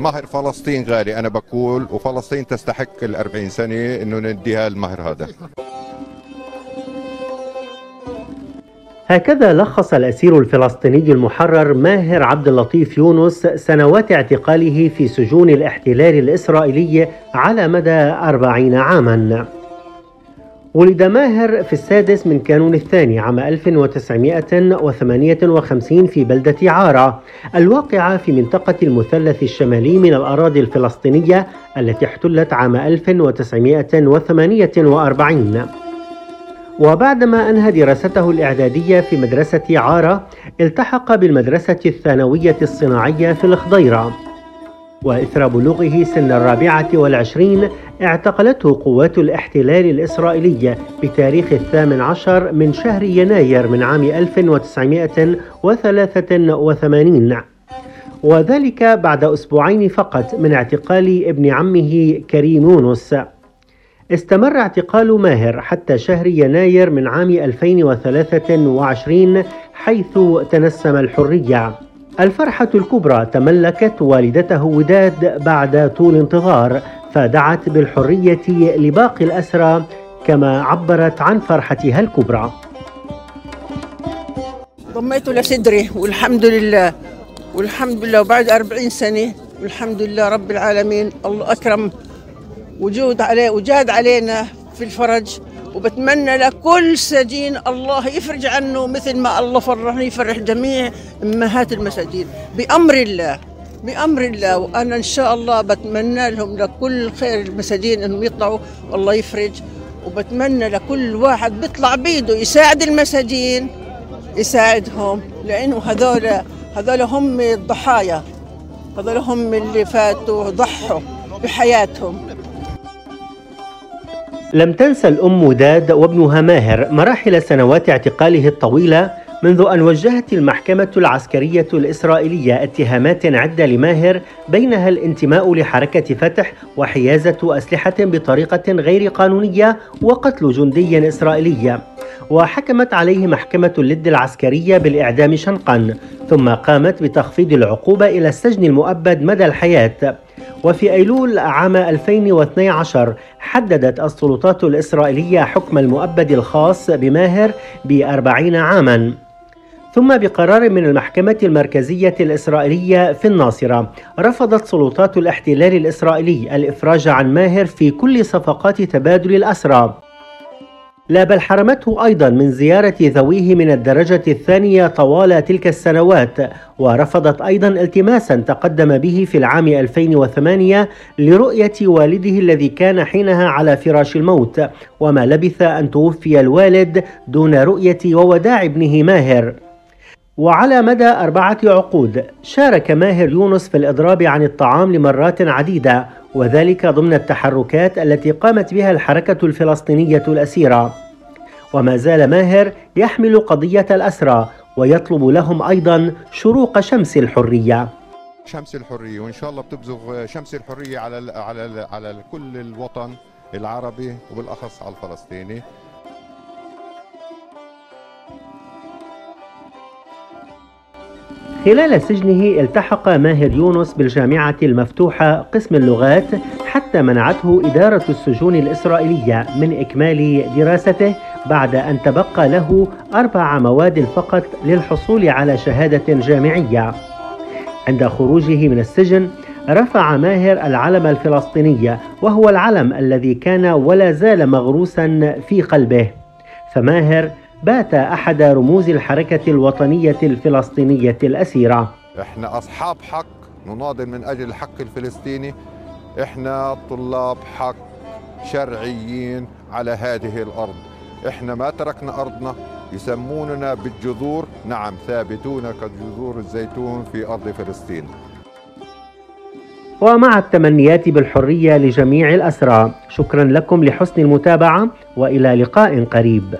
مهر فلسطين غالي أنا بقول وفلسطين تستحق ال 40 سنة إنه نديها المهر هذا. هكذا لخص الأسير الفلسطيني المحرر ماهر عبد اللطيف يونس سنوات اعتقاله في سجون الاحتلال الإسرائيلي على مدى أربعين عاماً. ولد ماهر في السادس من كانون الثاني عام 1958 في بلدة عارة الواقعة في منطقة المثلث الشمالي من الأراضي الفلسطينية التي احتلت عام 1948 وبعدما أنهى دراسته الإعدادية في مدرسة عارة التحق بالمدرسة الثانوية الصناعية في الخضيرة. وإثر بلوغه سن الرابعة والعشرين اعتقلته قوات الاحتلال الإسرائيلي بتاريخ الثامن عشر من شهر يناير من عام 1983 وذلك بعد أسبوعين فقط من اعتقال ابن عمه كريم يونس. استمر اعتقال ماهر حتى شهر يناير من عام 2023 حيث تنسم الحرية. الفرحة الكبرى تملكت والدته وداد بعد طول انتظار فدعت بالحرية لباقي الأسرى كما عبرت عن فرحتها الكبرى. ضميته لصدري والحمد لله والحمد لله وبعد أربعين سنة والحمد لله رب العالمين الله أكرم. وجود عليه وجاد علينا في الفرج وبتمنى لكل سجين الله يفرج عنه مثل ما الله فرحني يفرح جميع أمهات المساجين. بأمر الله بأمر الله. وأنا إن شاء الله بتمنى لهم لكل خير المساجين إنهم يطلعوا. والله يفرج. وبتمنى لكل واحد بيطلع بيده يساعد المساجين يساعدهم. لأنه هذول هذول هم الضحايا. هذول هم اللي فاتوا ضحوا بحياتهم. لم تنسى الأم وداد وابنها ماهر مراحل سنوات اعتقاله الطويلة منذ أن وجهت المحكمة العسكرية الإسرائيلية اتهامات عدة لماهر بينها الانتماء لحركة فتح وحيازة أسلحة بطريقة غير قانونية وقتل جندي إسرائيلي. وحكمت عليه محكمة اللد العسكرية بالإعدام شنقا ثم قامت بتخفيض العقوبة إلى السجن المؤبد مدى الحياة. وفي أيلول عام 2012 حددت السلطات الإسرائيلية حكم المؤبد الخاص بماهر بأربعين عاما ثم بقرار من المحكمة المركزية الإسرائيلية في الناصرة رفضت سلطات الاحتلال الإسرائيلي الإفراج عن ماهر في كل صفقات تبادل الأسرى. لا بل حرمته أيضا من زيارة ذويه من الدرجة الثانية طوال تلك السنوات ورفضت أيضا التماسا تقدم به في العام 2008 لرؤية والده الذي كان حينها على فراش الموت وما لبث أن توفي الوالد دون رؤية ووداع ابنه ماهر. وعلى مدى أربعة عقود شارك ماهر يونس في الإضراب عن الطعام لمرات عديدة وذلك ضمن التحركات التي قامت بها الحركة الفلسطينية الأسيرة. وما زال ماهر يحمل قضية الأسرى ويطلب لهم أيضا شروق شمس الحرية. شمس الحرية وإن شاء الله بتبزغ شمس الحرية على على على كل الوطن العربي وبالأخص على الفلسطيني. خلال سجنه التحق ماهر يونس بالجامعة المفتوحة قسم اللغات حتى منعته إدارة السجون الإسرائيلية من إكمال دراسته بعد أن تبقى له أربع مواد فقط للحصول على شهادة جامعية. عند خروجه من السجن رفع ماهر العلم الفلسطيني وهو العلم الذي كان ولا زال مغروسا في قلبه. فماهر بات أحد رموز الحركة الوطنية الفلسطينية الأسيرة. إحنا أصحاب حق نناضل من أجل الحق الفلسطيني. إحنا طلاب حق شرعيين على هذه الأرض. إحنا ما تركنا أرضنا يسموننا بالجذور. نعم ثابتون كجذور الزيتون في أرض فلسطين. ومع التمنيات بالحرية لجميع الأسرى شكرا لكم لحسن المتابعة وإلى لقاء قريب.